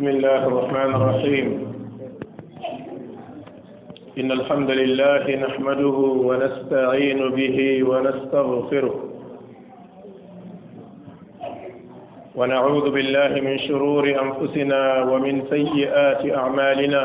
بسم الله الرحمن الرحيم إن الحمد لله نحمده ونستعين به ونستغفره ونعوذ بالله من شرور أنفسنا ومن سيئات أعمالنا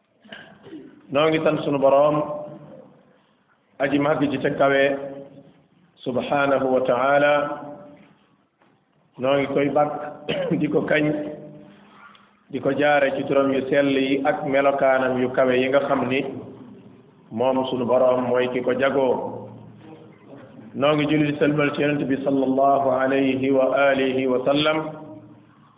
noo ngi sant sunu boroom aji màgg ji te kawe subhanahu wa taala noo ngi koy bàkk di ko kañ di ko jaare ci turam yu sell yi ak melokaanam yu kawe yi nga xam ni moom sunu boroom mooy ki ko jagoo noo ngi julli di sëlmal ci yonent bi sallallahu alayhi wa alihi wa sallam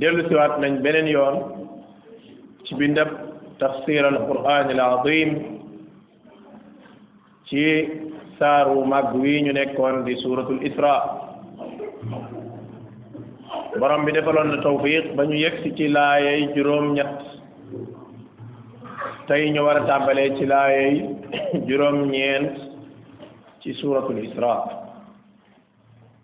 dellu siwaat nañ beneen yoon ci bindab tafsir al quran al azim ci saar wu mag wi ñu nekkoon di suratul isra borom bi defaloon na tawfiq ba ñu yegg si ci laayay juróom ñett tey ñu war a tàmbalee ci laayay juróom ñeent ci suratul isra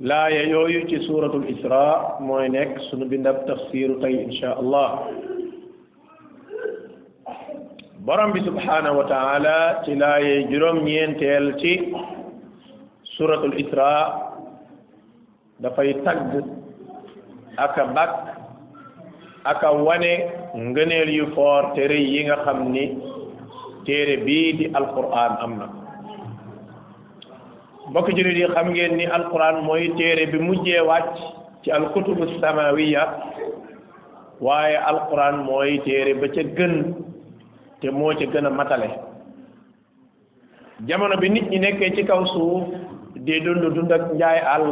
laaya yooyu ci suuratul isra mooy nekk sunu bindab tafsiru tey insha allah borom bi subhaanahu wa taala ci laaya juróom-ñeenteel ci suuratul isra dafay tagg aka bak aka wane ngëneel yu foor te rëy yi nga xam ni téere bii di alquran am na mbokk jullit yi xam ngeen ni alquran mooy téere bi mujjee wàcc ci alkutubu samawiya waaye alquran mooy téere ba ca gën te moo ca gën a matale jamono bi nit ñi nekkee ci kaw suuf di dund dund ak njaay àll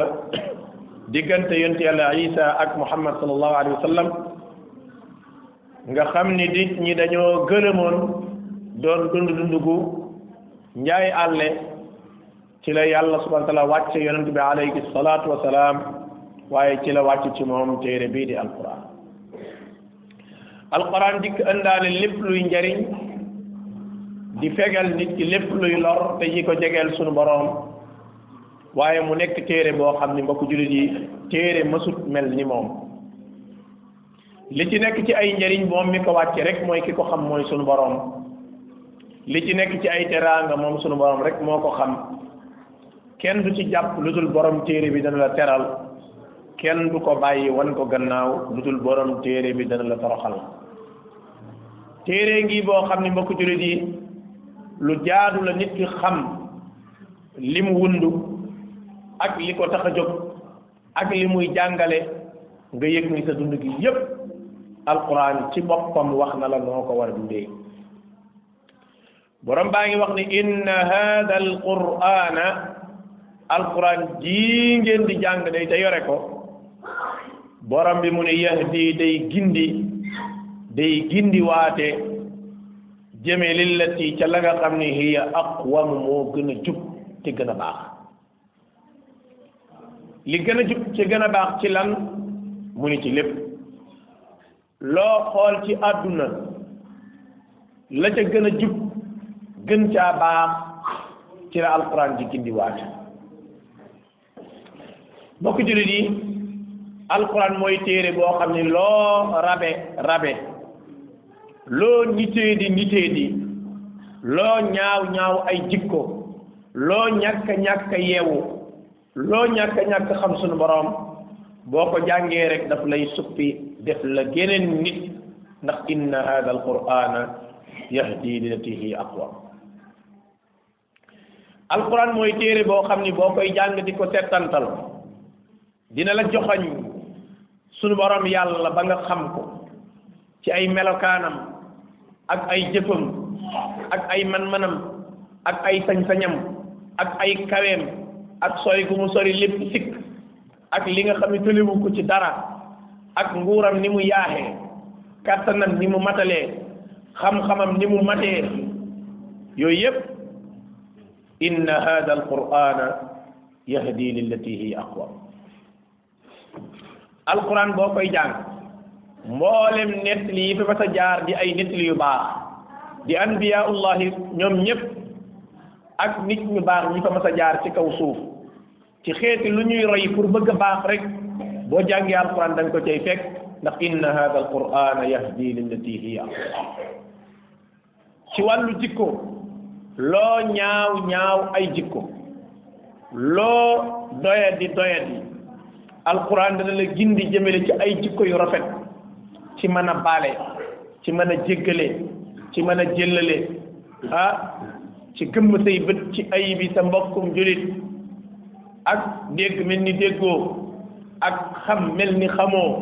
diggante yonte yàlla isa ak muhammad sallallahu alayhi wa sallam nga xam ni nit ñi dañoo gëlëmoon doon dund dund gu njaay àlle ci la yàlla subhanahu wa taala wàcce yonent bi alayhi salaatu wa salaam waaye ci la wàcc ci moom téere bii di alquran alquran dikk ëndaale lépp luy njariñ di fegal nit ki lépp luy lor te yi ko jegeel sunu boroom waaye mu nekk téere boo xam ni mbokk jullit yi téere mësut mel ni moom li ci nekk ci ay njariñ moom mi ko wàcce rek mooy ki ko xam mooy sunu boroom li ci nekk ci ay teraanga moom sunu boroom rek moo ko xam kenn du ci jàpp lu dul boroom téere bi dana la teral kenn du ko bàyyi wan ko gannaaw lu dul boroom téere bi dana la toroxal téere ngi boo xam ne mbokk jullit yi lu jaadu la nit ki xam li mu wundu ak li ko tax a jóg ak li muy jàngale nga yëg ni sa dund gi yépp alquran ci boppam wax na la noo ko war a dundee borom baa ngi wax ni inna hada alqurana alquran jii ngeen di jàng day te yore ko borom bi mu ne yahdi day gindi day gindi waate jëme lillati ca la nga xam ne hiya aqwam moo gën a jub te gën a baax li gën a jub ci gën a baax ci lan mu ni ci lépp loo xool ci àdduna la ca gën a jub gën caa baax ci la alquran ji gindiwaat mbokk jullit yi alquran mooy téere boo xam ne loo rabe rabe loo nitee di nitee di loo ñaaw ñaaw ay jikko loo ñàkk ñàkk yeewu loo ñàkk ñàkk xam sunu boroom boo ko jàngee rek daf lay suppi def la geneen nit ndax inna hada alqur'ana yahdi lillati hi aqwam alquran mooy téere boo xam ni boo koy jàng di ko settantal dina la joxoñ sunu borom yàlla ba nga xam ko ci ay melokaanam ak ay jëfam ak ay man-manam ak ay sañ-sañam ak ay kaweem ak sori gu mu sori lépp sikk ak li nga xam ne tëlewu ko ci dara ak nguuram ni mu yaaxee kàttanam ni mu matalee xam-xamam ni mu matee yooyu yépp inna hada alqur'ana yahdi lillati hiya aqwa alquran boo koy jàng mboolem nettali yi fi mas a jaar di ay nettali yu baax di anbiyaullahi ñoom ñépp ak nit ñu baax ñi fa mas a jaar ci kaw suuf ci xeeti lu ñuy roy pour bëgg a baax rek boo jàngee alquran da nga ko cay fekk ndax inna hada alqurana yahdi lillati hiya aqwam ci wàllu jikko loo ñaaw ñaaw ay jikko loo doyadi doyadi alquran dana la gindi jëmale ci ay jikko yu rafet ci mën a baale ci mën a jéggale ci mën a jëllale ah ci gëmm say bët ci ayib yi sa mbokkum julit ak dégg mel ni déggoo ak xam mel ni xamoo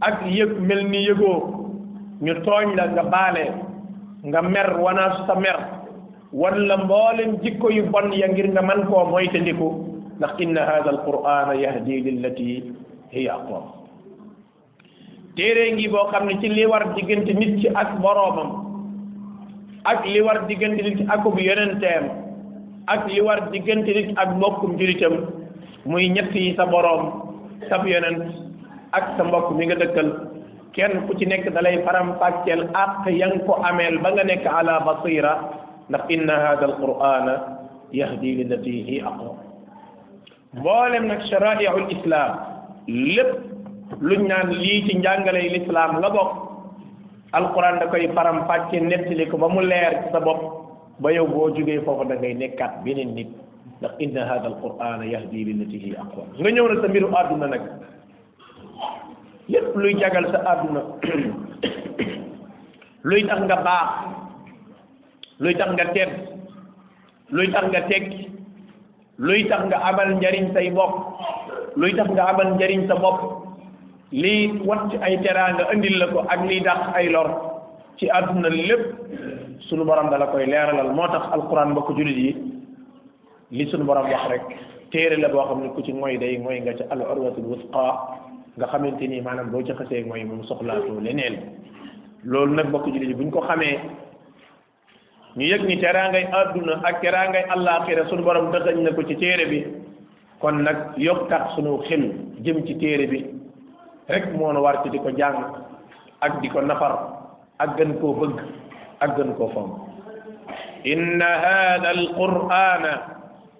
ak yëg mel ni yëgoo ñu tooñ la nga baale nga mer wanaasu sa mer wan la mboolem jikko yu bon ya ngir nga man koo moytandiku ndax inna hada alqur'ana yahdi lillati hiya aqwam téere ngi boo xam ne ci li war diggante nit ci ak boroomam ak li war diggante nit ci akub yonenteem ak li war diggante nit ak mbokkum juritam muy ñett yi sa boroom sab yonent ak sa mbokk mi nga dëkkal kenn ku ci nekk da lay faram fàcceel àq ya nga ko ameel ba nga nekk ala basira ndax inna hada alqur'ana yahdi lillati hi aqwam mboolem nag sharaaiul islam lépp luñ naan lii ci njàngaley lislaam la bokk alquran da koy faram fàcce nettali ko ba mu leer ci sa bopp ba yow boo jógee foofu da ngay nekkaat beneen nit ndax inna hada alquran yahdi lillati hiya aqwam nga ñëw na sa mbiru àdduna nag lépp luy jagal sa àdduna luy tax nga baax luy tax nga tedd luy tax nga tekki luy tax nga amal njariñ say bopp luy tax nga amal njariñ sa bopp lii wacc ay teraanga andil la ko ak lii dàq ay lor ci àdduna lépp sunu borom dala koy leeralal moo tax alquran mbokk jullit yi li sunu borom wax rek téere la boo xam ne ku ci mooy day mooy nga ca al urwatul wusqa nga xamante ni maanaam boo ca xasee mooy moom soxlaatoo leneen loolu nag mbokk jullit yi buñ ko xamee ñu yëg ni teraangay àdduna ak teraangay àllaaxira sunu borom dëxëñ na ko ci téere bi kon nag yokkat sunu xel jëm ci téere bi rek moo nu war ci di ko jàng ak di ko nafar ak gën koo bëgg ak gën koo fonk inna hada alqur'ana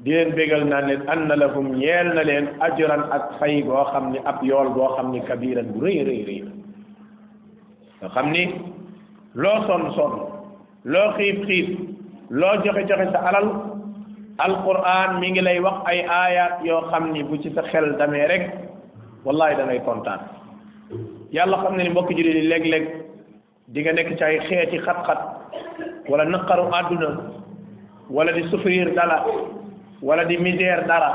di leen bégal naan leen anna lahum ñeel na leen ajran ak fay boo xam ni ab yool boo xam ni kabiran bu rëy rëy rëy nga xam ni loo sonn sonn loo xiif xiif loo joxe joxe sa alal alquran mi ngi lay wax ay ayat yoo xam ni bu ci sa xel damee rek wallahi da ngay kontaan yàlla xam ne ni mbokk jullit yi léeg-léeg di nga nekk ci ay xeeti xat-xat wala naqaru àdduna wala di souffrir dala wala di misère dara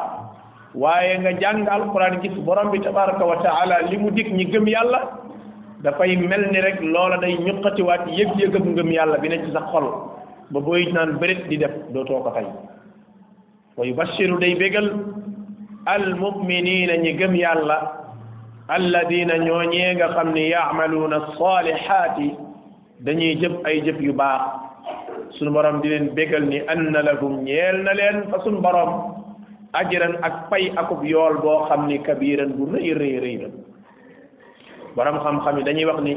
waaye nga jàng alquran gis borom bi tabaraka wa taala li mu dig ñi gëm yàlla dafay mel ni rek loola day ñuqatiwaat yëg-yëgam ngëm yàlla bi ne ci sa xol ba booy naan bërit di def dootoo ko tey wa yubashiru day bégal al muminina ñi gëm yàlla alladina ñooñee nga xam ni yaamaluuna salihaati dañuy jëf ay jëf yu baax sunu borom di leen bégal ni anna lahum ñeel na leen fa sunu borom ajran ak pay akub yool boo xam ni kabiran bu rëy rëy rëy la borom xam-xam yi dañuy wax ni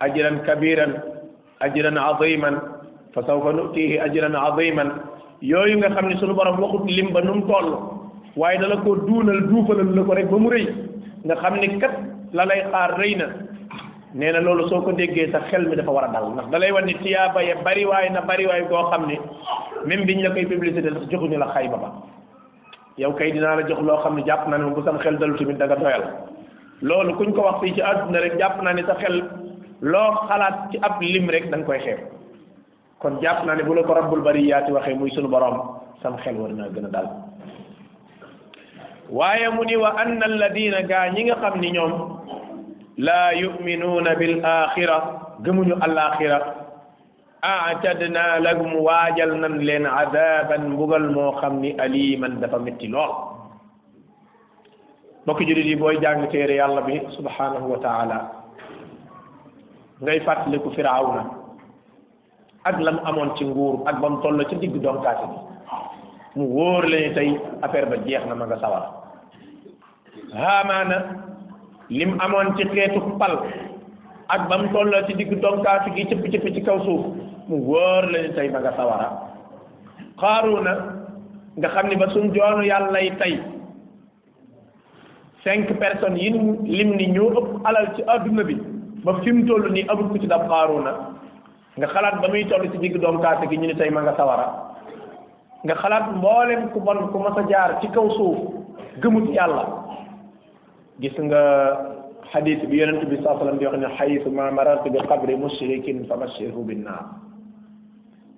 ajran kabiran ajran aziman fa sawfa nutihi ajran aziman yooyu nga xam ne sunu borom waxut lim ba nu mu toll waaye dala ko duunal duufalal la ko rek ba mu rëy nga xam ni kat la lay xaar rëy na nee na loolu soo ko déggee sax xel mi dafa war a dal ndax da lay wan ni tiyaaba ya bariwaay na bariwaay goo xam ne même biñ la koy publicité sax joxuñu la xayma ba yow kay dinaa la jox loo xam ne jàpp naa ne bu sam xel dalu tamit da nga doyal loolu kuñ ko wax fii ci àdduna rek jàpp naa ne sa xel loo xalaat ci ab lim rek da koy xeeb kon jàpp naa ne bu la ko rabbul bariyaati waxee muy sunu borom sam xel war naa gën a dal waaye mu ni wa anna alladina gaa ñi nga xam ni ñoom laa yuminuuna bil axira gëmuñu al axira aatadna lahum waajal nan leen adaban mbugal moo xam ni aliman dafa métti lool mbokk jullit yi booy jàng téere yàlla bi subhanahu wa taala ngay fàttaliku firawna ak la mu amoon ci nguur ak ba mu toll ci digg donkaate bi mu wóor leen tey affaire ba jeex na ma nga sawar haamaana lim amoon ci xeetu pal ak ba mu tolloo ci digg donkaatu gi cëpp cëpp ci kaw suuf mu wóor la ni tey ma nga sawara xaaruuna nga xam ni ba suñ joonu yàlla yi tey cinq personnes yi lim ni ñoo ëpp alal ci adduna bi ba fi mu toll nii amul ku ci dab xaaruuna nga xalaat ba muy toll ci digg doom kaase gi ñu ne tey ma nga sawara nga xalaat mboolem ku bon ku mas a jaar ci kaw suuf gëmut yàlla gis nga xadis bi yonent bi saa sallam di wax ne xayisu ma marartu bi qabri mushrikin fa bashirhu bin naar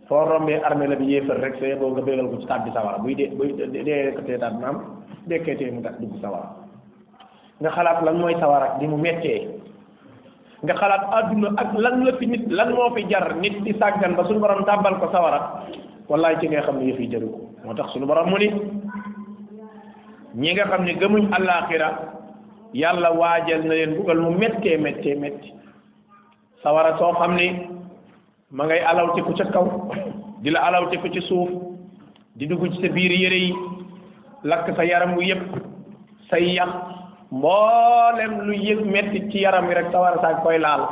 foo rombee armée la bi yéefar rek sooy boo nga bégal ko ci tàbbi sawara buy dee buy dee ko tee tàbbi maam dekkee tee mu tax dugg sawara nga xalaat lan mooy sawara di mu mettee nga xalaat àdduna ak lan la fi nit lan moo fi jar nit di sàggan ba suñu borom tàbbal ko sawara wallaay ci nga xam ne yëf yi jaru ko moo tax suñu borom mu ni ñi nga xam ne gëmuñ àllaaxira yàlla waajal na leen bugal mu méttee méttee métti sawara soo xam ni ma ngay alaw ci ku ca kaw di la alaw ci ku ci suuf di dugg ci sa biir yére yi lakk sa yaram wu yëpp say yax mboolem lu yëg metti ci yaram wi rek sawara saa koy laal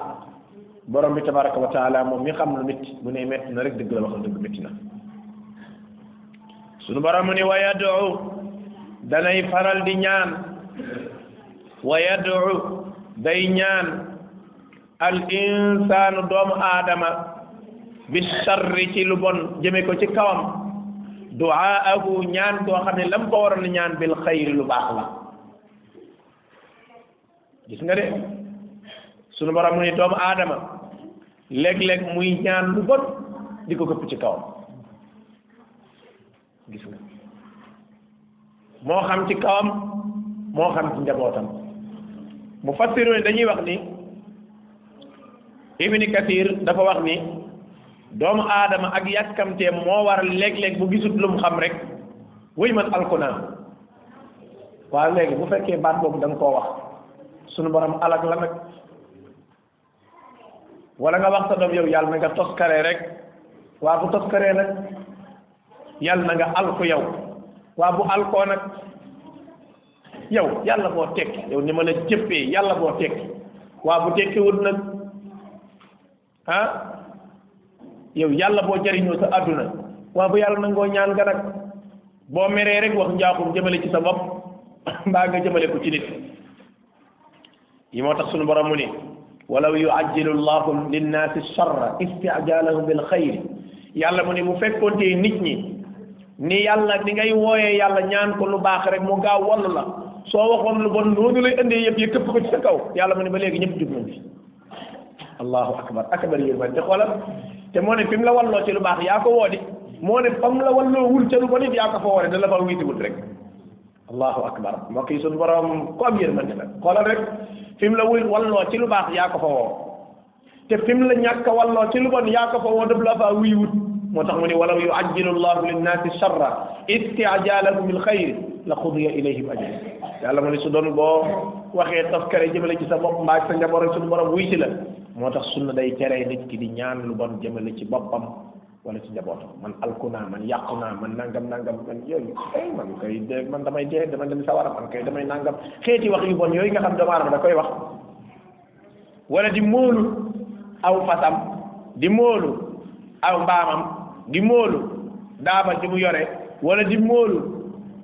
borom bi tabaraka wa taala moom mi xam lu nit bu ne metti na rek dëgg la waxal dëgg metti na sunu borom mu ni wa yad'u danay faral di ñaan wa yad'u day ñaan al insaanu doomu aadama bi sarri ci lu bon jëme ko ci kawam duaahu ñaan koo xam ne lam ko waroon ñaan bil xayri lu baax la gis nga de sunu borom mu ni doomu aadama léeg-léeg muy ñaan lu bon di ko këpp ci kawam gis nga moo xam ci kawam moo xam ci njabootam mu fassiru ni dañuy wax ni ibni kathir dafa wax ni doomu aadama ak yàkkamtee moo war léeg-léeg bu gisut lu mu xam rek wuy man alkunaa waaw léegi bu fekkee baat boobu da nga koo wax sunu borom alag la nag wala nga wax sa doom yow yàlla na nga toskaree rek waa bu toskaree nag yàlla na nga alku yow waa bu alkoo nag yow yàlla boo tekki yow ni ma la jëppee yàlla boo tekki waa bu tekkiwul nag ah yow yàlla boo jariñoo sa àdduna waa bu yàlla nangoo ñaan nga nag boo meree rek wax njaaxum jëmale ci sa bopp mbaa nga jëmale ko ci nit yi moo tax sunu borom mu ni walaw yuajjilu llahu linnaasi charra istijalahum bil xayri yàlla mu ni bu fekkontee nit ñi ni yàlla ni ngay wooyee yàlla ñaan ko lu baax rek mu gaaw wall la soo waxoon lu bon noonu lay indee yëpp yi këpp ko ci sa kaw yàlla mu ni ba léegi ñëpp jub nañ fi allahu akbar akbar yërmande te xoolal te moo ne fi mu la walloo ci lu baax yaa ko woodi moo ne fam la walloo wul ca lu bon it yaa ko fa woode da la fa wiitiwul rek allahu akbar mbokk yi suñu borom ku am yërmande la xoolal rek fi mu la wul walloo ci lu baax yaa ko fa woo te fi mu la ñàkk a walloo ci lu bon yaa ko fa woo daf la faa wuy wut moo tax mu ne walaw yuajjilu llahu linnaasi charra istijalahum bil xayr la qudiya ilayhim ajr yàlla mu ne su doon boo waxee toskare jëmale ci sa bopp mbaa sa njaboot rek suñu borom wuy ci la moo tax sunna day tere nit ki di ñaan lu bon jëmale ci boppam wala ci njabootam man alku naa man yàqu naa man nangam nangam man yooyu ay man kay de man damay dee dama dem sawara man kay damay nangam xeeti wax yu bon yooyu nga xam doomu aadama da koy wax wala di móolu aw fasam di móolu aw mbaamam di móolu daaba ji mu yore wala di móolu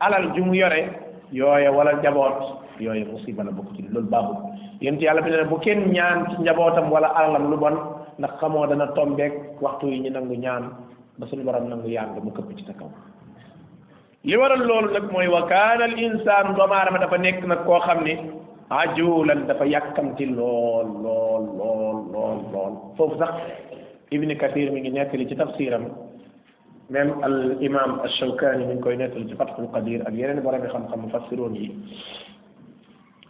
alal ju mu yore yooye wala njaboot yooye musiba la bokk ci loolu baaxul yéen ci yàlla bi ne bu kenn ñaan ci njabootam wala alalam lu bon ndax xamoo dana tombeek waxtu yi ñu nangu ñaan ba suñu borom nangu yàgg mu këpp ci sa kaw li waral loolu nag mooy wa kaana al insaan doomu aadama dafa nekk nag koo xam ni ajulan dafa yàkkamti lool lool lool lool lool foofu sax ibni kathir mi ngi nettali ci tafsiram même al imam ash-Shawkani mi ngi koy nettal ci Fathul Qadir ak yeneen borom yi xam-xam mufassiroon yi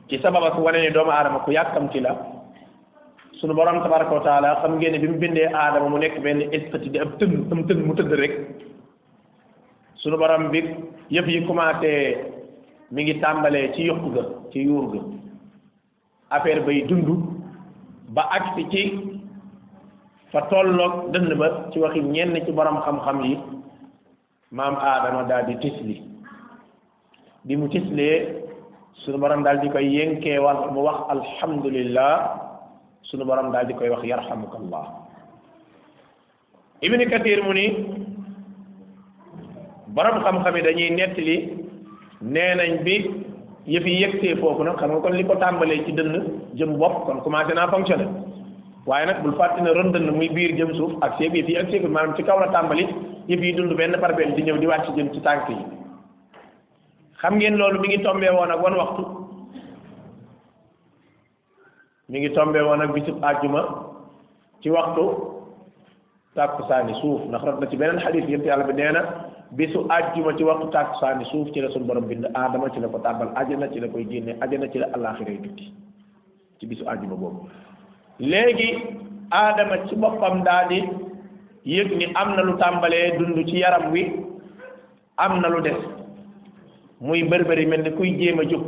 ci sabab ak wane ni doomu aadama ku yàkkamti la sunu borom tabaraka wa taala xam ngeen ne bi mu bindee aadama mu nekk benn estati di ab tëng am tëng mu tëdd rek sunu borom bi yëpp yi commencé mi ngi tàmbalee ci yokku ga ci yuur ga affaire bay dund ba agsi ci fa tolloog dënd ba ci waxi ñenn ci borom xam-xam yi maam aadama daal di tisli bi mu tislee sunu borom daal di koy yénkee wax mu wax alhamdulillah sunu borom daal di koy wax yarhamukallah ibni kathir mu ni borom xam-xam yi dañuy nettali nee nañ bi yëf yi yëgsee foofu nag xam nga kon li ko tàmbalee ci dënn jëm bopp kon commencé naa fonctionné waaye nag bul fàtte ne ron dënn muy biir jëm suuf ak seeg yëf yi ak seegul maanaam ci kaw la tàmbali yëf yi dund benn par benn di ñëw di wàcc jëm ci tànk yi xam ngeen loolu mi ngi tombee woon ak wan waxtu mi ngi tombe woon ak bisub àjjuma ci waxtu tàkkusaani suuf ndax rot na ci beneen xadis yëpp yàlla bi nee na bisu àjjuma ci waxtu tàkkusaani suuf ci la suñu borom bind aadama ci la ko tàbbal ajana ci la koy génne ajana ci la àllaaxira tukki ci bisu àjjuma boobu léegi aadama ci boppam daal di yëg ni am na lu tàmbalee dund ci yaram wi am na lu def muy bërbëri mel ni kuy jéem a jóg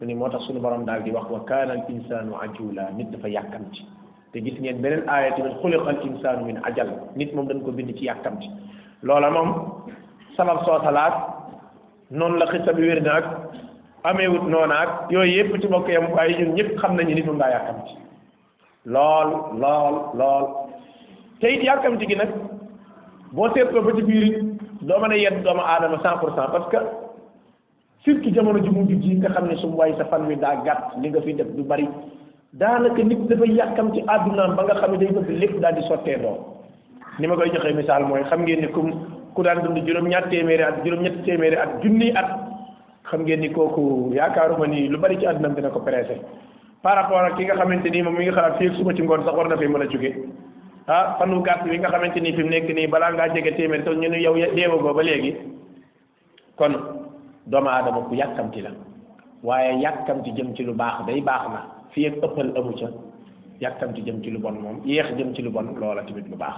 mu ni moo tax suñu borom daal di wax wa kaana al insaanu ajula nit dafa yàkkamti te gis ngeen beneen aaya tamit xuliqa al insaanu min ajal nit moom dañ ko bind ci yàkkamti loola moom sabab soo salaat noonu la xisa bi wér na ak ameewut noona ak yooyu yëpp ci bokk yam waaye ñun ñëpp xam nañu nit moom daa yàkkamti lool lool lool te it yàkkamti gi nag boo seetloo ba ci biir it doo mën a yedd doomu aadama cent pour cent parce que surtout jamono ji mujj ji nga xam ne su waay sa fan wi daa gàtt li nga fi def du bari daanaka nit dafa yàkkam ci àddunaam ba nga xam ne day bëgg lépp daal di sottee doom ni ma koy joxee misaal mooy xam ngeen ni ku ku daan dund juróom-ñaar téeméeri at juróom-ñetti téeméeri at junni at xam ngeen ni kooku yaakaaruma ni lu bari ci àdduna dina ko pressé par rapport ak ki nga xamante ni moom mi ngi xalaat fii suba ci ngoon sax war na fi mën a jóge ah fanu gàtt bi nga xamante ni fi mu nekk nii balaa ngaa jege téeméer te ñu ne yow deewa ko ba léegi kon doomu aadama ku yàkkamti la waaye yàkkamti jëm ci lu baax day baax na fii ak ëppal amu ca yàkkamti jëm ci lu bon moom yéex jëm ci lu bon loola tamit lu baax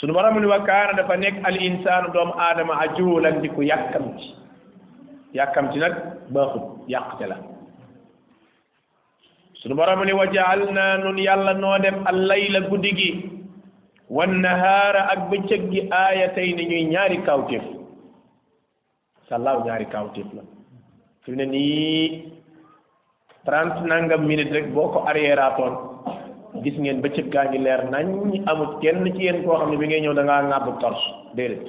sunu borom ni wa kaana dafa nekk al insaanu doomu aadama ajuulan di ku yàkkamti yàkkamti nag baaxut yàqte la sunu borom ni wa jaal naa nun yàlla noo def al layla guddi gi wan nahaara ak bëccëg gi aayatay ni ñuy ñaari kawtéef sàllaaw ñaari kawtif la fi mu ne nii trente nangam minute rek boo ko arriéraatoon gis ngeen bëccëg gaa ngi leer nañ amul kenn ci yéen koo xam ne bi ngay ñëw da ngaa ŋàbb torche déedéet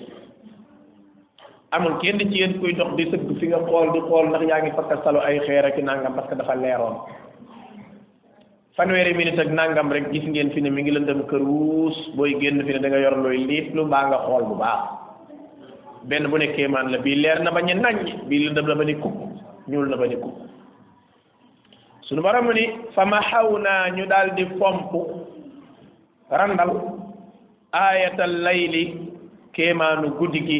amul kenn ci yéen kuy dox di sëgg fi nga xool di xool ndax yaa ngi fakka salo ay xeer ak nangam parce que dafa leeroon fanweeri minute ak nangam rek gis ngeen fi ne mi ngi lëndëm kër wuus booy génn fi ne da nga yor looy liit lu mbaa nga xool bu baax benn bu ne kéemaan la bii leer na ba ñu nañ bii lëndëm la ba ni kukk ñuul na ba ni kukk sunu borom ni fa ma xaw naa ñu daal di fomp randal aayatal layli kéemaanu guddi gi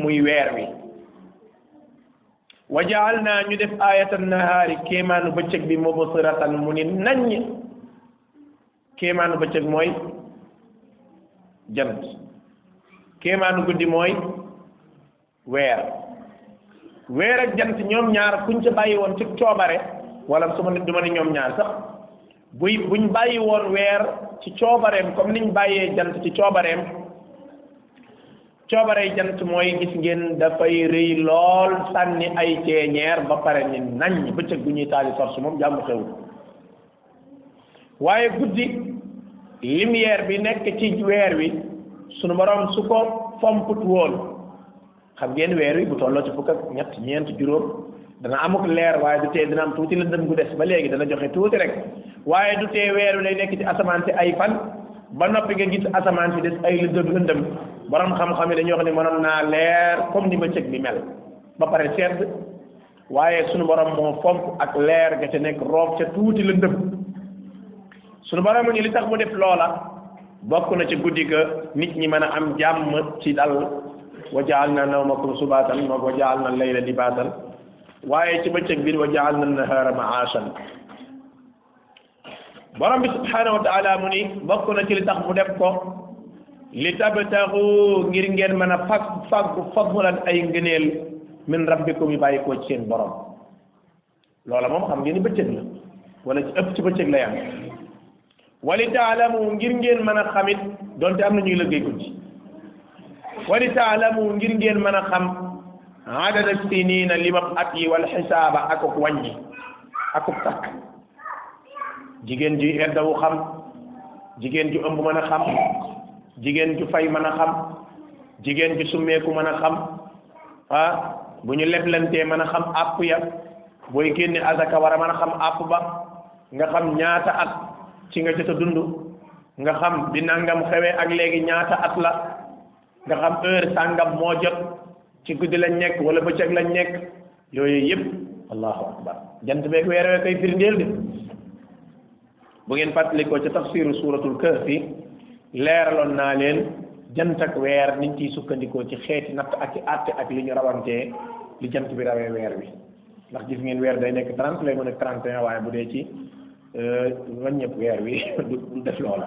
muy weer wi wa jaal naa ñu def ayatan nahaari kéemaanu bëccëg bi mubsiratan mu ni naññ kéemaanu bëccëg mooy jant kéemaanu guddi mooy weer weer ak jant ñoom ñaar kuñ ca bàyyi woon ci coobare wala su ma nit du ma ne ñoom ñaar sax buy buñ bàyyi woon weer ci coobareem comme niñ bàyyee jant ci coobareem coobarey jant mooy gis ngeen dafay rëy lool sànni ay ceeñeer ba pare ni nañ bëccëg bu ñuy taali sorsu moom jàmm xewul waaye guddi lumière bi nekk ci weer wi sunu borom su ko fomput woon xam ngeen weer wi bu tolloo ci fukk ak ñett ñeent juróom dana amuk leer waaye du tee dina am tuuti lëndëm gu des ba léegi dana joxe tuuti rek waaye du tee weer wi lay nekk ci asamaan si ay fan ba noppi nga gis asamaan si des ay lëndëm lëndëm borom xam-xam yi dañuy wax ne mënoon naa leer comme ni bëccëg bi mel ba pare sedd waaye sunu borom moo fomp ak leer ga ca nekk roob ca tuuti lëndëm sunu borom ni li tax mu def loola bokk na ci guddi ga nit ñi mën a am jàmm ci dal wa jaal na nawmakum subaatan moog wa jaal na layla libaasan waaye ci bëccëg biir wa jaal na nahaara maashan borom bi subhanahu wa taala mu ni bokk na ci li tax mu def ko li tabtaxu ngir ngeen mën a fag faggu fadlan ay ngëneel min rabbikum yi bàyyi koo ci seen borom loola moom xam ngeen ni bëccëg la wala ci ëpp ci bëccëg lay am wali taalamu ngir ngeen mën a xamit donte am na ñuy liggéey guddi wali taalamu ngir ngeen mën a xam adada sinina limam at yi wal xisaaba akuk wàññi akuk takk jigéen ju eddawu xam jigéen ju ëmb mën a xam jigéen ju fay mën a xam jigéen ju summeeku mën a xam ah bu ñu leblantee mën a xam àpp ya booy génne azaka war a mën a xam àpp ba nga xam ñaata at ci nga jot a dund nga xam bi nangam xewee ak léegi ñaata at la nga xam heure sàngam moo jot ci guddi lañ nekk wala bëccëg lañ nekk yooyu yëpp allahu akbar jant beeg weer wee koy firndeel de bu ngeen fàttalikoo ca tafsiru suuratul kahfi leeraloon naa leen jant ak weer niñ ciy sukkandikoo ci xeeti natt ak ci àtte ak li ñu rawantee li jant bi rawee weer wi ndax gis ngeen weer day nekk trente lay mën a trente et un waaye bu dee ci euh, wàññeeku weer wi du def loola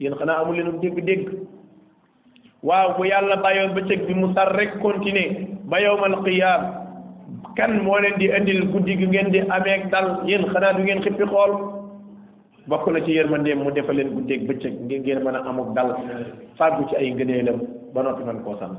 yéen xanaa amul leen dégg-dégg waaw bu yàlla bàyyoon ba cëg bi mu sar rek continuer ba yowmal qiyaam kan moo leen di indil guddi gi ngeen di amee dal yéen xanaa du ngeen xippi xool bokk na ci yërmandeem mu defal leen guddeeg bëccëg ngeen ngeen mën a amuk dal fàggu ci ay ngëneelam ba noppi man koo sant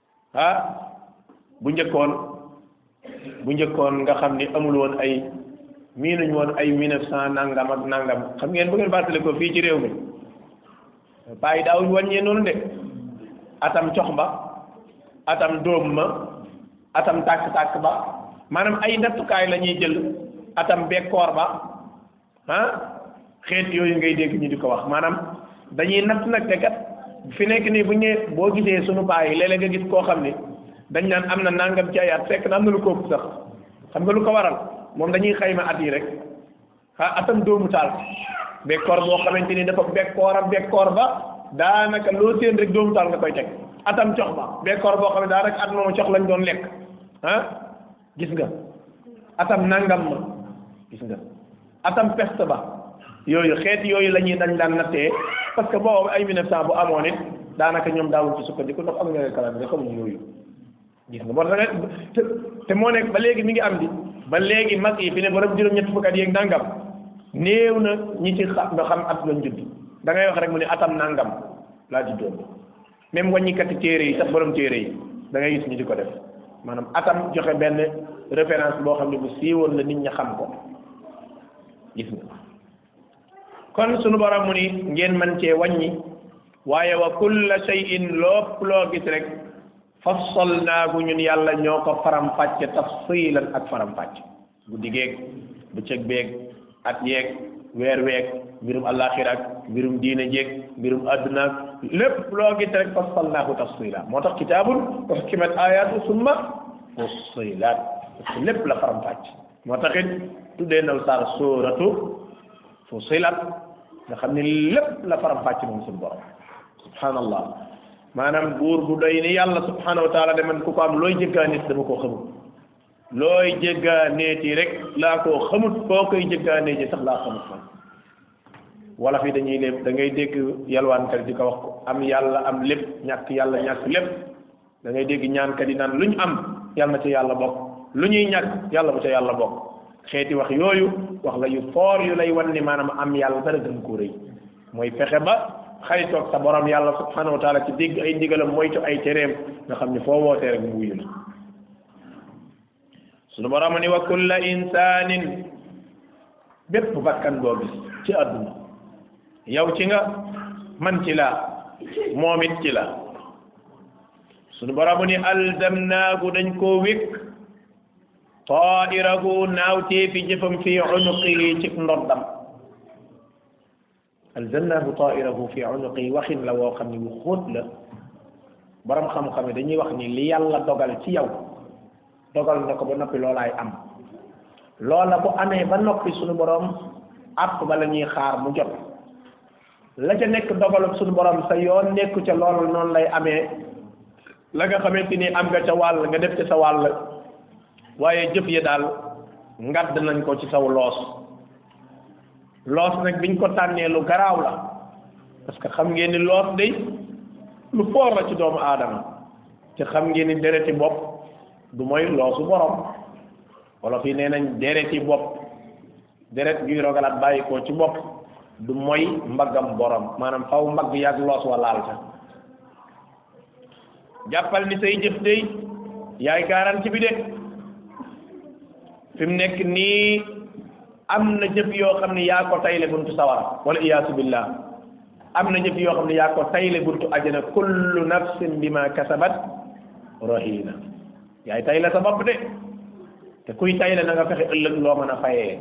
ah bu njëkkoon bu njëkkoon nga xam ni amul woon ay miinuñ woon ay mille neuf cent nangam ak nangam xam ngeen bu ngeen fàttali ko fii ci réew mi bàyyi daawuñ wàññee noonu de atam cox ba atam dóom ma atam tàkk-tàkk ba maanaam ay nattukaay la ñuy jël atam bekkoor ba ah xeet yooyu ngay dégg ñu di ko wax maanaam dañuy natt nag te kat fi nekk nii bu ñëwee boo gisee sunu paa yi léeg-léeg nga gis koo xam ne dañ naan am na nangam ci ay at fekk na am na lu ko ëpp sax xam nga lu ko waral moom dañuy xayma at yi rek ah atam doomu taal bekkoor boo xamante ni dafa bekkoor a bekkoor ba daanaka loo seen rek doomu taal nga koy teg atam cox ba bekkoor boo xam ne daanaka at moom cox lañ doon lekk ah gis nga atam nangam ma gis nga atam peste ba yooyu xeet yooyu la ñuy dañ daan nattee parce que boobu ay 1900 bu amoon it daanaka ñoom daawul ci sukkandiku ndax am nga calendrier xamuñu yooyu gis nga moo tax te te moo nekk ba léegi mi ngi am di ba léegi mag yi fi ne borom juróom-ñett fukki at yeeg nangam néew na ñi ci xam xam at lañ judd da ngay wax rek mu ne atam nangam laa juddoon même wàññikati téere yi sax borom téere yi da ngay gis ñu di ko def maanaam atam joxe benn référence boo xam ne bu siiwoon la nit ña xam ko gis nga kon sunu borom mu ni ngeen man cee wàññi waaye wa kulla shay'in lopp loo gis rek fassalnaahu ñun yàlla ñoo ko faram fàcce tafsilan ak faram fàcce guddi geeg bëccëg beeg at yeeg weer weeg mbirum àllaaxira ak mbirum diine jeeg mbirum àdduna ak lépp loo gis rek fassalnaahu tafsila moo tax kitaabun uhkimat ayaatu summa fussilat parce que lépp la faram fàcc moo tax it tuddee naw saar sóoratu fussilat nga xam ni lépp la faram fàcc moom suñu borom subhanallah maanaam buur bu doy ni yàlla subhanahu wa taala de man ku ko am looy jëggaani dama koo xamul looy jëggaaneeti rek laa koo xamut foo koy jëggaanee ji sax laa xamut man wala fi dañuy lépp da ngay dégg yalwaankat di ko wax ko am yàlla am lépp ñàkk yàlla ñàkk lépp da ngay dégg ñaankat yi naan lu ñu am yàlla na ca yàlla bokk lu ñuy ñàkk yàlla bu ca yàlla bokk xeeti wax yooyu wax la yu foor yu lay wan ni maanaam am yàlla dara gën koo rëy mooy fexe ba xaritoog sa borom yàlla subhanahu wa taala ci dégg ay ndigalam moytu ay tereem nga xam ne foo wootee rek mu wuyu la sunu borom ni wa kulla insanin bépp bakkan boo gis ci àdduna yow ci nga man ci la moom it ci la sunu borom ni aldamnaahu dañ koo wékk taa'irahu naawtee fi jëfam fi unuqihi ci ndoddam alzamnaahu taa'irahu fi unuqi waxin la woo xam ni wu xóot la borom xam-xam yi dañuy wax ni li yàlla dogal ci yow dogal na ko ba noppi loolaay am loola bu amee ba noppi suñu borom àpp ba la ñuy xaar mu jot la ca nekk dogalub suñu borom sa yoon nekku ca loolu noonu lay amee la nga xamante ni am nga ca wàll nga def ca sa wàll waaye jëf yi daal ngadd nañ ko ci saw loos loos nag biñ ko tànnee lu garaaw la parce que xam ngeen ni loos day lu foor la ci doomu aadama te xam ngeen ni dereti bopp du mooy loosu borom wala fii nee nañ dereti bopp deret juy rogalaat bàyyi ko ci bopp du mooy mbaggam borom maanaam faw mbagg yàgg loos wa laal ca jàppal ni say jëf day yaay garanti bi de fi mu nekk nii am na jëf yoo xam ne yaa ko tayle buntu sawara wala iyaasu billah am na jëf yoo xam ne yaa ko tayle buntu ajana kullu nafsin bima kasabat rahina yaay tayle sa bopp de te kuy tayle na nga fexe ëllëg loo mën a fayee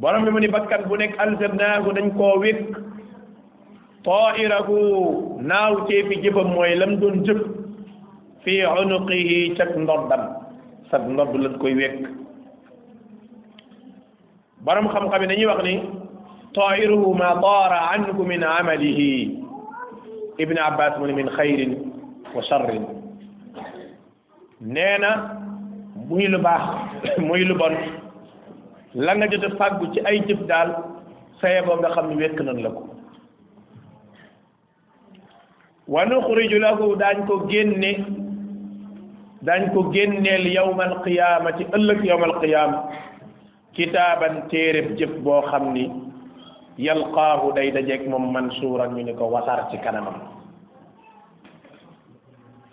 borom bi mu ni bakkan bu nekk alzamnaahu dañ koo wékk taa'irahu naaw tee fi jëfam mooy lam doon jëf fi unuqihi cag ndoddam sag ndodd lañ koy wekk borom xam-xam yi dañuy wax ni taa'iruhu ma taara anhu min amalihi ibn abbas mu ne min xayrin wa sharrin nee na muy lu baax muy lu bon la nga jot a fàggu ci ay jëf daal saye boo nga xam ne wekk nañ la ko wa nuxriju lahu daañ ko génne daañ ko génneel yawmal qiyaamati ëllëg yawmal qiyaama kitaaban téereb jëf boo xam ni yalqaahu day dajeeg moom mansuuran ñu ni ko wasaar ci kanamam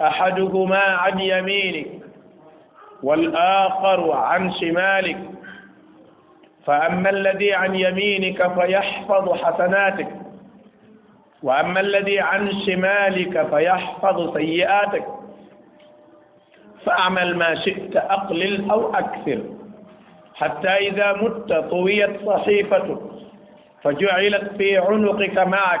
ahaduhuma an yaminik والآخر عن شمالك فأما الذي عن يمينك فيحفظ حسناتك وأما الذي عن شمالك فيحفظ سيئاتك فأعمل ما شئت أقلل أو أكثر حتى إذا مت طويت صحيفتك فجعلت في عنقك معك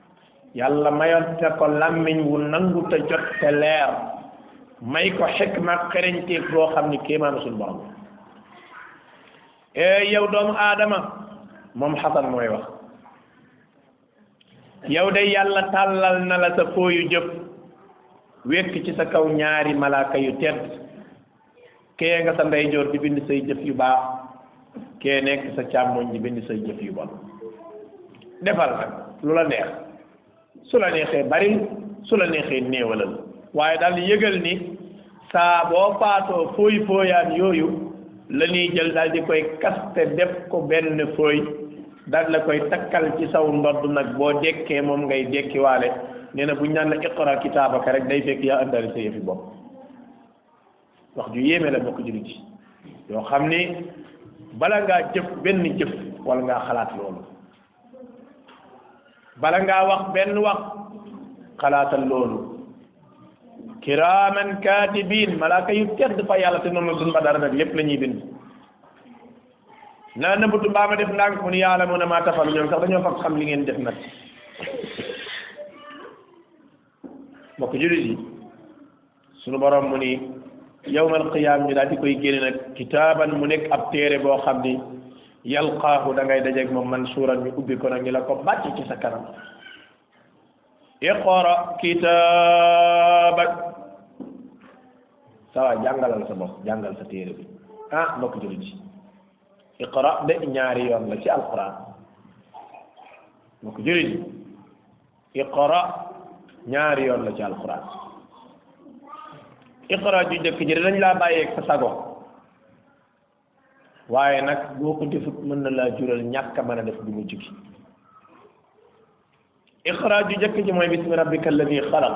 yàlla mayoon te ko làmmiñ wu nangu te jot te leer may ko xikma ak xereñteef boo xam ni kéemaanu suñu borom ee yow doomu aadama moom xasan mooy wax yow de yàlla tàllal na la sa fooyu jëf wekk ci sa kaw ñaari malaaka yu tedd kee nga sa ndeyjoor di bind say jëf yu baax kee nekk sa càmmoñ di bind say jëf yu bon defal nag lu la neex su la neexee bari su la neexee néewalal waaye daal yëgal ni saa boo faatoo fooy fooyaan yooyu la ñuy jël daal di koy kaste def ko benn fooy daal la koy takkal ci saw ndodd nag boo dekkee moom ngay dekkiwaale nee na bu ñu naan la iqra kitaabaka rek day fekk yaa àndaale sa yëfi bopp wax ju yéeme la bokk jullit yi yoo xam ni bala ngaa jëf benn jëf wala ngaa xalaat loolu bala ngaa wax benn wax xalaatal loolu kiraaman kaatibiin malaaka yu tedd fa yàlla te noonu dun ba dara nag lépp la ñuy bind naa nëbbatu mbaa ma def ndànk mu ni yàlla mu ne maa tafal ñoom sax dañoo fag xam li ngeen def nag mbokk jullit yi sunu borom mu ni yawmal qiyaam ñu daal di koy génne nag kitaaban mu nekk ab téere boo xam ni yalqaahu da ngay dajeeg moom mansuuran ñu ubbi ko nag ñu la ko bàcc ci sa kanam iqra kitaabak sawa jàngalal sa bopp jàngal sa téere bi ah mbokk jullit ji iqra de ñaari yoon la ci alquran mbokk jullit ji iqra ñaari yoon la ci alquran iqra ju njëkk ji dañ laa bàyyeeg sa sago waaye nag boo ko defut mën na laa jural ñàkk a mën a def bu mujj gi iqra ju njëkk ji mooy bismi rabbika alladi xalaq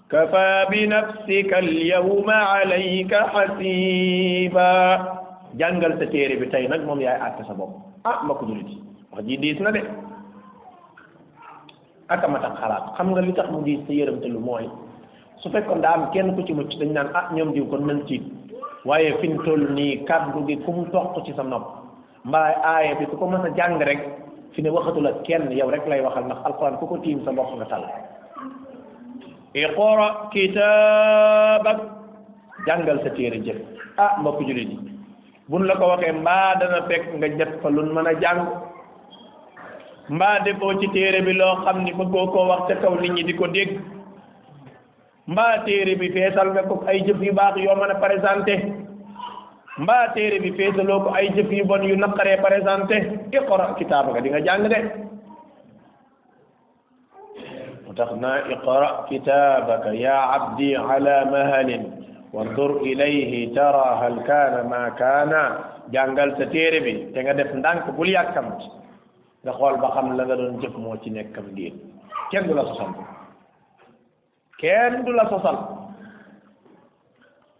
kafa bi nafsika al yawma alayka hasiba jàngal sa téere bi tey nag moom yaay àtte sa bopp ah ma ko jullit wax ji diis na de ak ma tax xalaat xam nga li tax mu diis sa yërëm te lu mooy su fekkoon daa am kenn ku ci mucc dañ naan ah ñoom diw kon nañ tiit waaye fi mu toll nii kàddu gi fu mu toq ci sa nopp mbaa aaya bi ku ko mës a jàng rek fi ne waxatul ak kenn yow rek lay waxal ndax alquran ku ko tiim sa bopp nga tal iqra kitabak jàngal sa téere jëf ah mbokk jullit yi buñ la ko waxee mbaa dana fekk nga jot fa luñ mën a jàng mbaa defoo ci téere bi loo xam ni bëggoo koo wax ca kaw nit ñi di ko dégg mbaa téere bi feesal nga ko ay jëf yu baax yoo mën a présenté mbaa téere bi feesaloo ko ay jëf yu bon yu naqaree présenté iqra kitaab nga di nga jàng de mu tax naa iqra kitaabaka ya abdi ala mahalin wandur ilayhi tara hal kaana ma kaana jàngal sa téere bi te nga def ndànk bul yàkkamt nga xool ba xam la nga doon jëf moo ci nekkam déet kenn du la sosal kenn du la sosal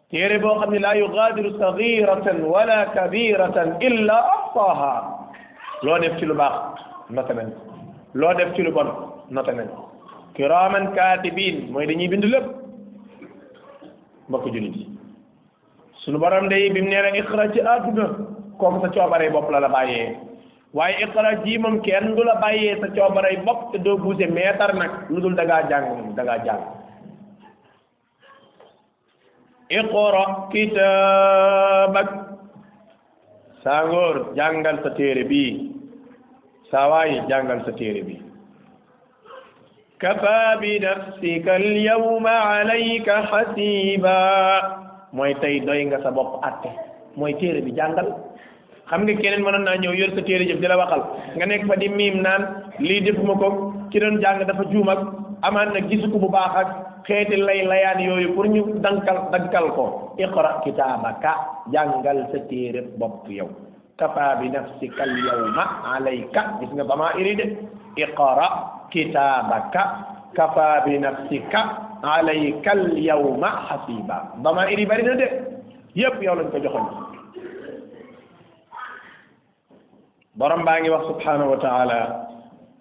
téere boo xam ne laa yugaadiru sagiratan wala kabiratan illa ahsaha loo def ci lu baax noté nañ ko loo def ci lu bon noté nañ ko kiraman katibin mooy dañuy bind lépp mbokk jullit yi sunu borom day bi mu nee la iqra ci àdduna kooku sa coobaree bopp la la bàyyee waaye iqra ji moom kenn du la bàyyee sa coobaree bopp te doo buuse meetar nag lu dul da ngaa jàng moom da ngaa jàng iqra kitaabak saa ngóor jàngal sa téere bii saa waay jàngal sa téere bi kafa bi nafsika alyawma alayka xasiba mooy tey doy nga sa bopp atte mooy téere bi jàngal xam nga keneen mënoon naa ñëw yor sa téere jëf di la waxal nga nekk fa di miim naan lii defuma ko ki doon jàng dafa juum ak amaan na gisu ko bu baax ak xeeti lay layaan yooyu pour ñu dankal dankal ko iqra kitaabaka jàngal sa téere bopp yow kafa bi nafsika al yawma alayka gis nga bama iri de iqra kitabaka kafa bi nafsika alayka al yawma hasiba bama iri bari na de yépp yow lañ ko joxoon borom baa ngi wax subhanahu wa taala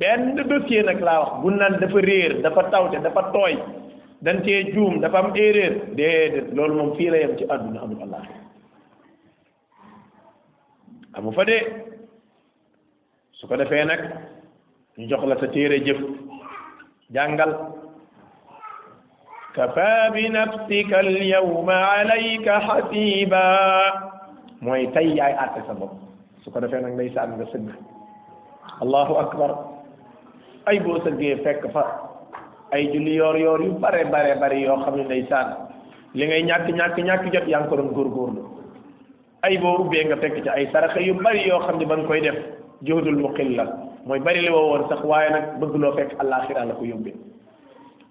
benn dossier nag laa wax bu naan dafa réer dafa tawte dafa tooy dañ cee juum dafa am erreur déedéet loolu moom fii la yem ci àdduna amul allah amu fa de su ko defee nag ñu jox la sa téere jëf jàngal kafa bi nafsika al yawma alayka hasiba mooy tey yaay àtte sa bopp su ko defee nag ngay saan nga sëgg allahu akbar ay boo sëggee fekk fa ay julli yoor yoor yu bare bare bare yoo xam ne ndeysaan li ngay ñàkk ñàkk ñàkk jot yaa ngi ko doon góorgóorlu ay boo ubbee nga fekk ci ay saraxa yu bari yoo xam ne ba nga koy def juhudul muqil la mooy bari li woo woon sax waaye nag bëgg loo fekk àllaaxira la ko yóbbee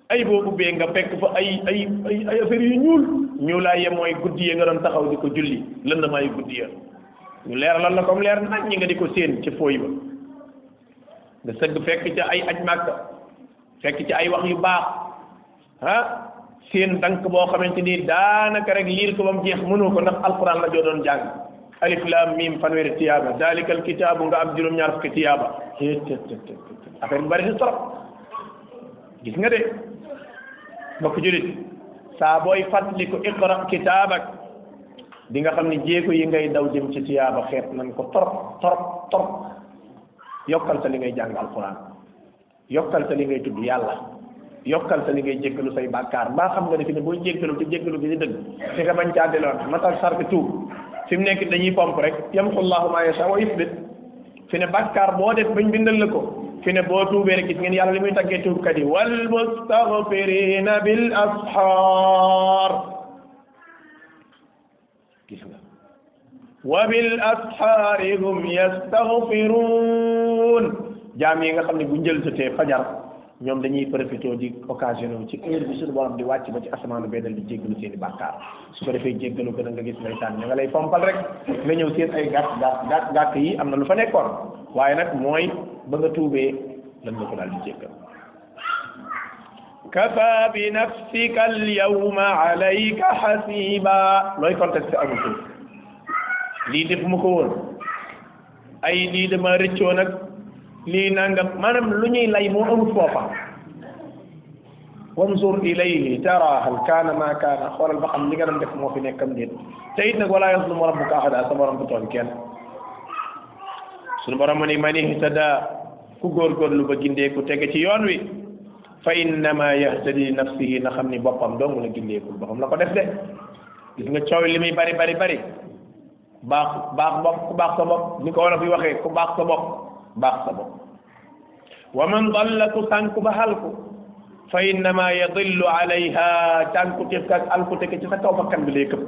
ay boo ubbee nga fekk fa ay ay ay ay affaire yu ñuul ñuulaay ya mooy guddi ya nga doon taxaw di ko julli lëndamaayu guddi ya ñu leeralal la comme leer nañ ñi nga di ko séen ci fooy ba nga sëgg fekk ca ay aj màkka fekk ci ay wax yu baax ah seen dank boo xamante ni daanaka rek liir ko ba mu jeex mënoo ko ndax alquran la joo doon jàng alif lam mim fanweeri tiyaaba dalikal kitaabu nga am juróom-ñaar fukki tiyaaba affaire bi bari na trop gis nga de mbokk julit saa booy fàttali ko iqra kitaabak di nga xam ne jéego yi ngay daw jëm ci tiyaaba xeet nañ ko trop trop trop yokkal sa li ngay jàng alquran yokkal sa li ngay tudd yàlla yokkal sa li ngay jéggalu say bàkkaar mbaa xam nga ne fi ne boo jéggalu te jéggalu gi di dëgg te nga bañ caa delluwaat matal sarti tuub fi mu nekk dañuy pomp rek yamxu llahu ma yasha wa yusbit fi ne bàkkaar boo def bañ bindal la ko fi ne boo tuubee rek gis ngeen yàlla li muy taggee tuubkat yi wal mustaghfirina bil ashaar gis nga wa bil asxaari hum yastaghfiruun jaam yi nga xam ne bu njël jotee fajar ñoom dañuy profité di occasionné wu ci heure bi suñu borom di wàcc ba ci asamaanu benn di jéggalu seen i bàkkaar su ko defee jéggalu ko da nga gis lay sànni nga lay pompal rek nga ñëw seen ay gàtt gàtt gàtt gàtt yi am na lu fa nekkoon waaye nag mooy ba nga tuubee lan nga ko daal di jéggal kafa bi nafsika al yawma alayka hasiba looy contesté amul foofu lii def mu ko woon ay lii dama rëccoo nag lii nangam maanaam lu ñuy lay moo amul foofa wanzur ilayhi tara hal kaana ma kaana xoolal ba xam li nga doon def moo fi nekkam déet te it nag wala yazlimu rabbuka ahada sa borom bu tooñ kenn suñu borom mu ni man ihtada ku góorgóorlu ba gindee ku tege ci yoon wi fa innama yahtadi nafsihi na xam ni boppam dong la gindeekul boppam la ko def de gis nga coow li muy bari bari bari baax baax bopp ku baax sa bopp ni ko wolof yi waxee ku baax sa bopp baax sa bopp wa man dalla ku sànku ba halku fa innama yadillu alayha cànkute ka alkute ke ci sa kaw bakkan bi lay këpp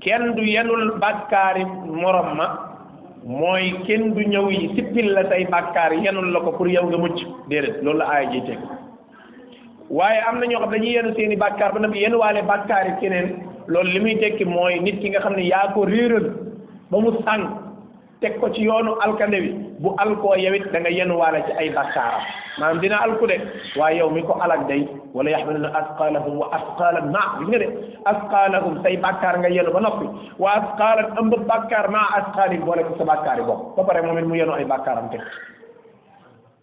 kenn du yenul bàkkaari morom ma mooy kenn du ñëw yi sippil la say bàkkaar yenul la ko pour yow nga mucc déedéet loolu la aaya ji teg waaye am na ñoo xam dañuy yenu seeni bàkkaar ba nag yenu waale bàkkaar yi keneen loolu li muy tekki mooy nit ki nga xam ne yaa ko réeral ba mu sànq teg ko ci yoonu alkande bi bu alkoo yow it da nga yenu waale ci ay bakkaaram maanaam dina alku de waaye yow mi ko alak day wala yaxmiluna asqalahum wa asqalan ma gis nga de asqalahum say bàkkaar nga yenu ba noppi wa asqalan ëmb bàkkaar ma asqalin boole ko sa bàkkaar yi bopp ba pare moom it mu yenu ay bàkkaaram teg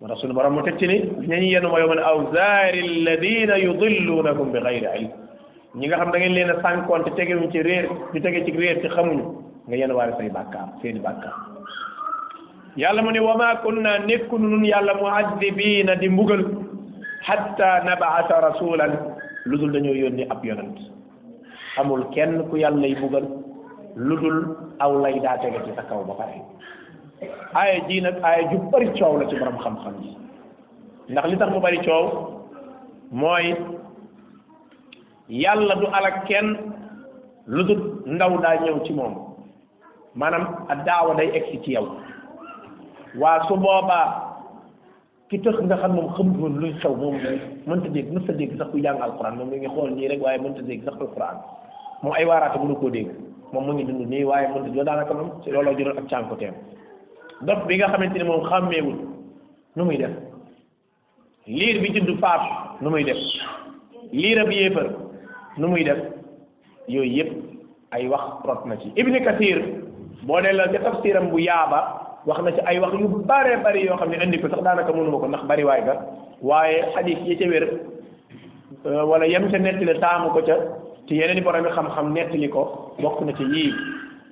moo tax sunu borom mu teg ci ni ñañu yenu ma yowmal awzaari alladina yudillunakum bi xayri ilm ñi nga xam da ngeen leen a sànkoon te tegewuñ ci réer ñu tege ci réer ci xamuñu nga yenu waale say bàkkaar seeni bàkkaar yàlla mu ne wa ma kunna nekkunu nun yàlla muaddibiina di mbugal hatta nabaasa rasulan lu dul dañoo yónni ab yonent amul kenn ku yàlla yi bugal lu dul aw lay daa tege ci sa kaw ba pare aaya ji nag aaya ju bari coow la ci borom xam-xam yi ndax li tax mu bari coow mooy yàlla du alak kenn lu dul ndaw daa ñëw ci moom maanaam a daawa day egsi ci yow waa su boobaa ki tax nga xam moom xamul woon luy xew moom mënta dégg mënta dégg sax ku jàng alquran moom mi ngi xool nii rek waaye mënta dégg sax alquran moom ay waaraate mënu koo dégg moom mu ngi dund nii waaye mënta joo daanaka moom ci looloo jural ak cànkuteem dof bi nga xamante ne moom xàmmeewul nu muy def liir bi judd faatu nu muy def liirab yéefar nu muy def yooyu yëpp ay wax rot na ci ibni kathir boo ne la ca tafsiram bu yaaba wax na ci ay wax yu bare bari yoo xam ne indi ko sax daanaka mënuma ko ndax bari waay ga waaye xadis yi ca wér euh, wala yem ca nettali taamu ko ca te yeneen i borom yi xam-xam nettali ko bokk na ci yii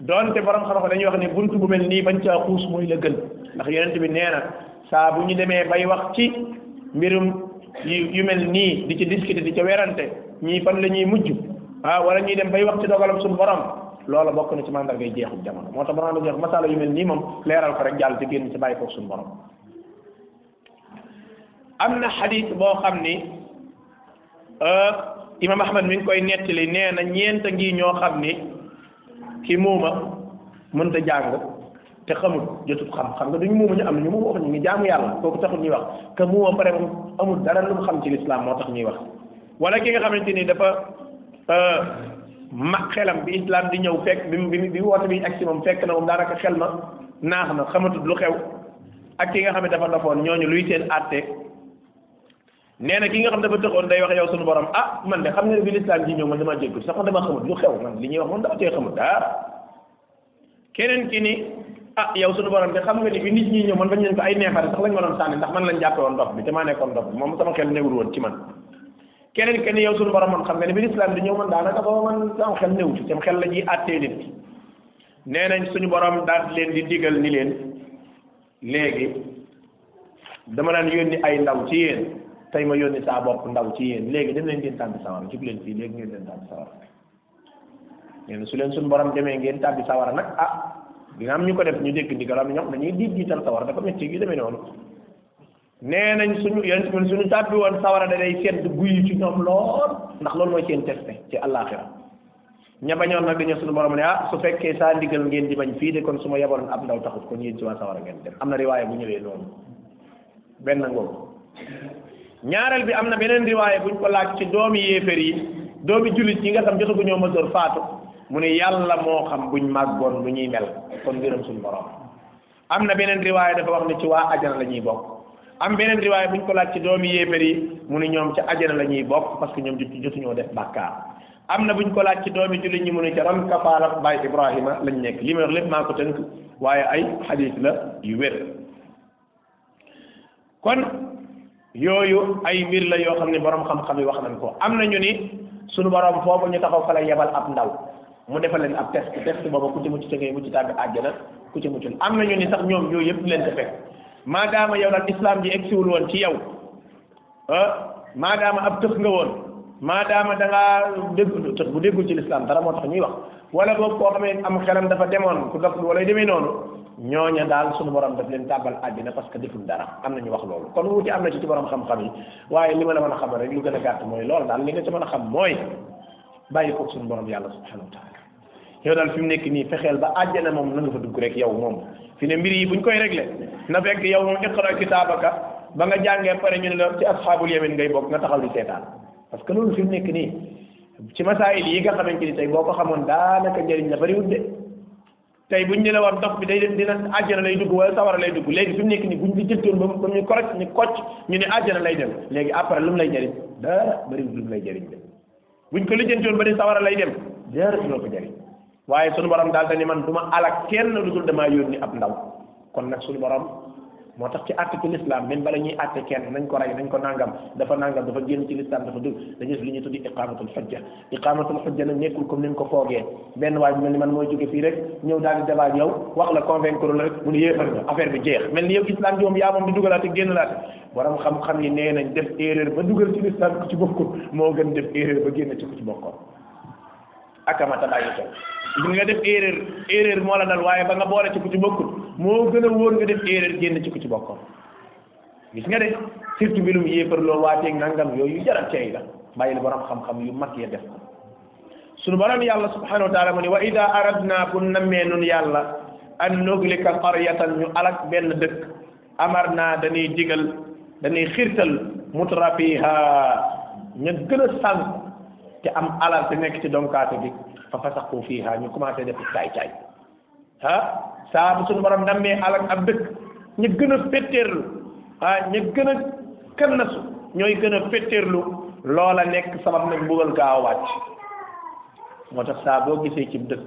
donte borom xam-xam dañuy wax ne buntu bu mel nii bañ caa xuus mooy la gën ndax yonent bi nee na saa bu ñu demee bay wax ci mbirum yu mel nii di ci discuter di ca werante ñii fan la ñuy mujj ah wala ñuy dem bay wax ci dogalam suñu borom loola bokk na ci mandargay jeexu jamono moo tax borom la jeex masala yu mel nii moom leeral ko rek jàll te génn ci bàyyi ko suñu borom am na xadis boo xam ni euh, imam ahmad mi ngi koy nettali nee na ñeent a ngi ñoo xam ni ki muuma mënta jàng te xamul jotut xam xam nga duñu muuma ñu am na ñu muuma wax ñu ngi jaamu yàlla kooku taxul ñuy wax que muuma pare moom amul dara lu mu xam ci lislaam moo tax ñuy wax wala ki nga xamante ni dafa euh, ma xelam bi islam di ñëw fekk bi bi bi woote bi ak si moom fekk na moom daanaka xel ma naax na xamatut lu xew ak ki nga xam ne dafa dofoon ñooñu luy seen àtte nee na ki nga xam dafa tëxoon day wax yow suñu borom ah man de xam nga ne bi lislaam ji ñëw man dama jéggul sax man dama xamut lu xew man li ñuy wax moom dama cee xamut dara keneen ki ni ah yow suñu borom de xam nga ni bi nit ñi ñëw man bañ leen ko ay neefare sax lañ ma doon sànni ndax man lañ jàppe woon dof bi te maa nekkoon dof bi moom sama xel newul woon ci man keneen ki ni yow suñu borom man xam nga ne bi lislaam di ñëw man daanaka booba man sama xel newu ci sama xel la ñuy àttee nit nee nañ suñu borom daal leen di digal ni leen léegi dama daan yónni ay ndaw ci yéen tey ma yónni saa bopp ndaw ci yéen léegi dem leen ngeen tàbbi sawara jug leen fii léegi ngeen leen tàbbi sawara nee na su leen suñu borom demee ngeen tàbbi sawara nag ah dina am ñu ko def ñu dégg ndigal am ñoom dañuy diit diital sawara dafa métti yu demee noonu nee nañ suñu yéen suñu tàbbi woon sawara da day sedd guy ci ñoom lool ndax loolu mooy seen teste ci àllaaxira ña bañoon nag dañoo suñu borom ne ah su fekkee saa ndigal ngeen di bañ fii de kon su ma yebaloon ab ndaw taxut kon yéen ci waa sawara ngeen dem am na riwaaya bu ñëwee noonu benn ngoogu ñaareel bi am na beneen riwaaya buñ ko laaj ci doomi yéefér yi doomi jullit yi nga xam jotagu ñoo mësoor faatu mu ne yàlla moo xam buñ màggoon lu ñuy mel kon ngërëm suñu borom am na beneen riwaaya dafa wax ne ci waa ajana la ñuy bokk am beneen riwaaya bu ñu ko laaj ci doomi yéefar yi mu ne ñoom ca ajana la ñuy bokk parce que ñoom jotuñoo def bàkkaar am na bu ñu ko laaj ci doomi jullit ñi mu ne ca ron kafaala baay Ibrahima lañ nekk li ma wax lépp maa ko tënk waaye ay xadiis la yu wér kon yooyu ay mbir la yoo xam ne borom xam-xam yi wax nañ ko am na ñu ni sunu borom foofu ñu taxaw fa la yebal ab ndaw mu defal leen ab test test booba ku ci mucc te ngay mucc tàbbi àjjana ku ci muccul am na ñu ni sax ñoom yooyu yëpp leen ko fekk maadaama yow daal islam ji egsiwul woon ci yow ah maadaama ab tëx nga woon maadaama da ngaa dégg tëx bu déggul ci l'islam dara moo tax ñuy wax wala boog koo xamee am xelam dafa demoon ku dof wala demee noonu ñooña daal suñu borom daf leen tàbbal àddina parce que deful dara am na ñu wax loolu kon wuute am na ci ci borom xam-xam yi waaye li ma la mën a xamal rek lu gën a gàtt mooy loolu daal li nga ci mën a xam mooy bàyyi ko suñu borom yàlla subhanahu wa taala yow daal fi mu nekk nii fexeel ba àjjana moom na nga fa dugg rek yow moom fi ne mbir yi buñ koy réglé na fekk yow moom iqra kitaabaka ba nga jàngee pare ñu ne la ci asxaabul yamin ngay bokk nga taxaw di seetaan parce que loolu fi mu nekk nii ci masaayil yi nga xamante ni tey boo ko xamoon daanaka njëriñ la bariwut de tey buñ ne la woon dox bi day dem dina àjjana lay dugg wala sawara lay dugg léegi fi mu nekk ni buñ di jëntoon ba mu ñu koroj ñu kocc ñu ne àjjana lay dem léegi après lu mu lay jëriñ dara bariwut lu mu lay jëriñ de buñ ko lijjantoon ba ne sawara lay dem dara du la ko jëriñ waaye sunu borom daal dañu man du ma alak kenn lu dul damaa yónni ab ndaw kon nag sunu borom moo tax ci àtte ci l'islam même bala ñuy àtte kenn nañ ko rey nañ ko nangam dafa nangam dafa génn ci l'islam dafa dugg dañu li ñuy tuddi iqamatul hujja iqamatul hujja nag nekkul comme ni nga ko foogee benn waay mel ni man mooy jóge fii rek ñëw daal di débat yow wax la convaincre la rek mu ne yéefar nga affaire bi jeex mel ni yow islam bi moom yaa moom di dugalaate génn laate borom xam-xam yi nee nañ def erreur ba dugal ci l'islam ku ci bokkul moo gën def erreur ba génn ci ku ci bokkoon ak amata bàyyi xel bu nga def erreur erreur moo la dal waaye ba nga boole ci ku ci bokkul moo gën a wóor nga def erreur génn ci ku ci bokkoon gis nga de surtout mbirum yéefar loo waateeg nangam yooyu jaral cey la bàyyi la borom xam-xam yu mag ya def ko sunu borom yàlla subhanahu wa taala mu ne wa ida aradna bu nammee nun yàlla an nuglika qaryatan ñu alak benn dëkk amar naa dañuy digal dañuy xirtal mutrafiha ña gën a sànq te am alal te nekk ci donkaate bi fa fasaxu fiha ñu commencé def caay caay ah saa bu suñu borom dammee alal ab dëkk ñu gën a fetteerlu ah ñu gën a kannasu ñooy gën a fetteerlu loola nekk sabab nag mbugal gaaw a wàcc moo tax saa boo gisee ci dëkk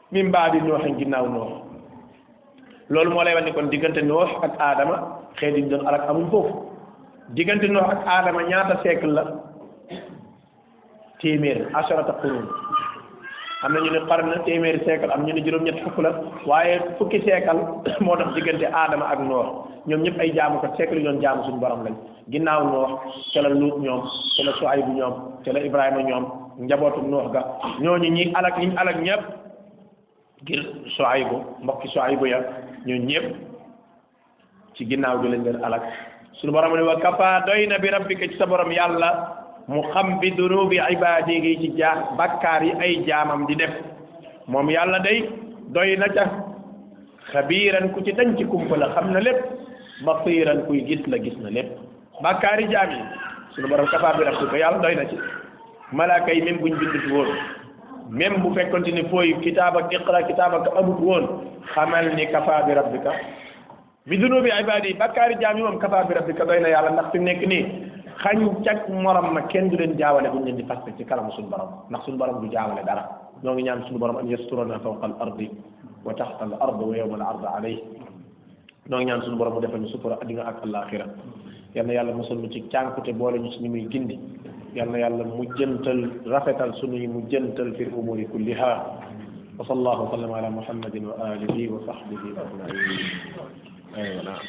min baadi nooxin ginnaaw noox loolu moo lay wax ni kon diggante noox ak aadama xeet yi ñu doon alak amul foofu diggante noox ak aadama ñaata siècle la téeméer asharata qurun am na ñu ne qarn téeméeri siècle am ñu ne juróom-ñett fukk la waaye fukki siècle moo tax diggante aadama ak noox ñoom ñëpp ay jaamu ko siècle yi doon jaamu suñu borom lañ ginnaaw noox ca la luut ñoom ca la suayb ñoom ca la ibrahima ñoom njabootu noox ga ñooñu ñi alak ñi alak ñëpp ngir suaybu mbokki suaybu ya ñoo ñëpp ci ginnaaw gi lañ leen alak suñu borom ne wa kafa doy na bi rabbika ci sa borom yàlla mu xam bi dunubi ibaadihi ci jaa bakkaar yi ay jaamam di def moom yàlla day doy na ca xabiiran ku ci dañ ci kumpa la xam na lépp basiiran kuy gis la gis na lépp bàkkaari jaam yi suñu borom kafaa bi raftu ko yàlla doy na ci malaaka yi même buñ bind ci woon même bu fekkonte ni fooy kitaab ak iqra kitaab ak amut woon xamal ni kafaa bi rabbika bi dunubi ibaadi bàkkaari jaam yi moom kafaa bi rabbika doy na yàlla ndax fi nekk nii xañ cag morom ma kenn du leen jaawale buñ leen di faste ci kalamu suñu borom ndax suñu borom du jaawale dara ñoo ngi ñaan suñu borom an yasturana fawqa al ardi wa taxta al ard wa yawma al ard alayhi noo ñaan suñu borom mu defal ñu sutura addina ak alaxira yal na yàlla musal ñu ci cànkute boole ñu ci ñu muy gindi yal na yàlla mujjantal rafetal suñuy mujjantal fi umuri kulliha wa sallallahu wa sallam ala muhammadin wa alihi wa sahbihi ajmain aywa naam